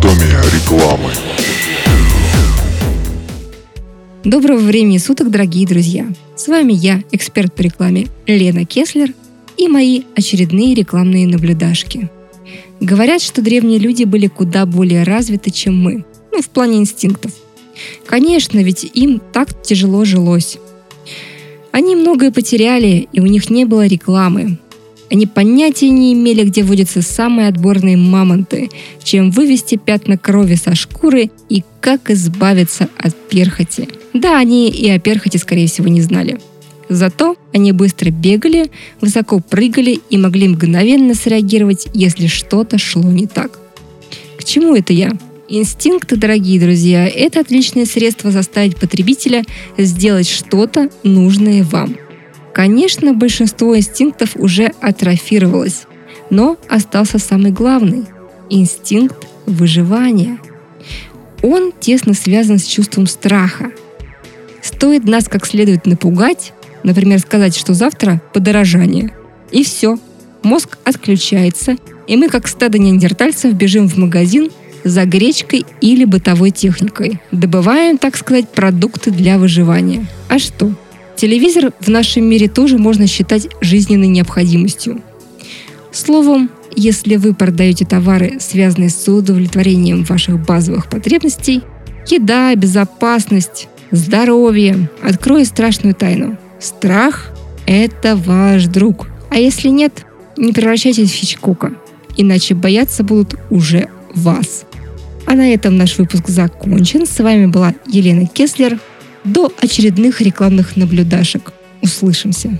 анатомия рекламы. Доброго времени суток, дорогие друзья! С вами я, эксперт по рекламе Лена Кеслер и мои очередные рекламные наблюдашки. Говорят, что древние люди были куда более развиты, чем мы. Ну, в плане инстинктов. Конечно, ведь им так тяжело жилось. Они многое потеряли, и у них не было рекламы они понятия не имели, где водятся самые отборные мамонты, чем вывести пятна крови со шкуры и как избавиться от перхоти. Да, они и о перхоти, скорее всего, не знали. Зато они быстро бегали, высоко прыгали и могли мгновенно среагировать, если что-то шло не так. К чему это я? Инстинкты, дорогие друзья, это отличное средство заставить потребителя сделать что-то нужное вам – Конечно, большинство инстинктов уже атрофировалось, но остался самый главный – инстинкт выживания. Он тесно связан с чувством страха. Стоит нас как следует напугать, например, сказать, что завтра подорожание, и все, мозг отключается, и мы, как стадо неандертальцев, бежим в магазин за гречкой или бытовой техникой. Добываем, так сказать, продукты для выживания. А что? Телевизор в нашем мире тоже можно считать жизненной необходимостью. Словом, если вы продаете товары, связанные с удовлетворением ваших базовых потребностей, еда, безопасность, здоровье, открою страшную тайну. Страх – это ваш друг. А если нет, не превращайтесь в Хичкока, иначе бояться будут уже вас. А на этом наш выпуск закончен. С вами была Елена Кеслер – до очередных рекламных наблюдашек. Услышимся!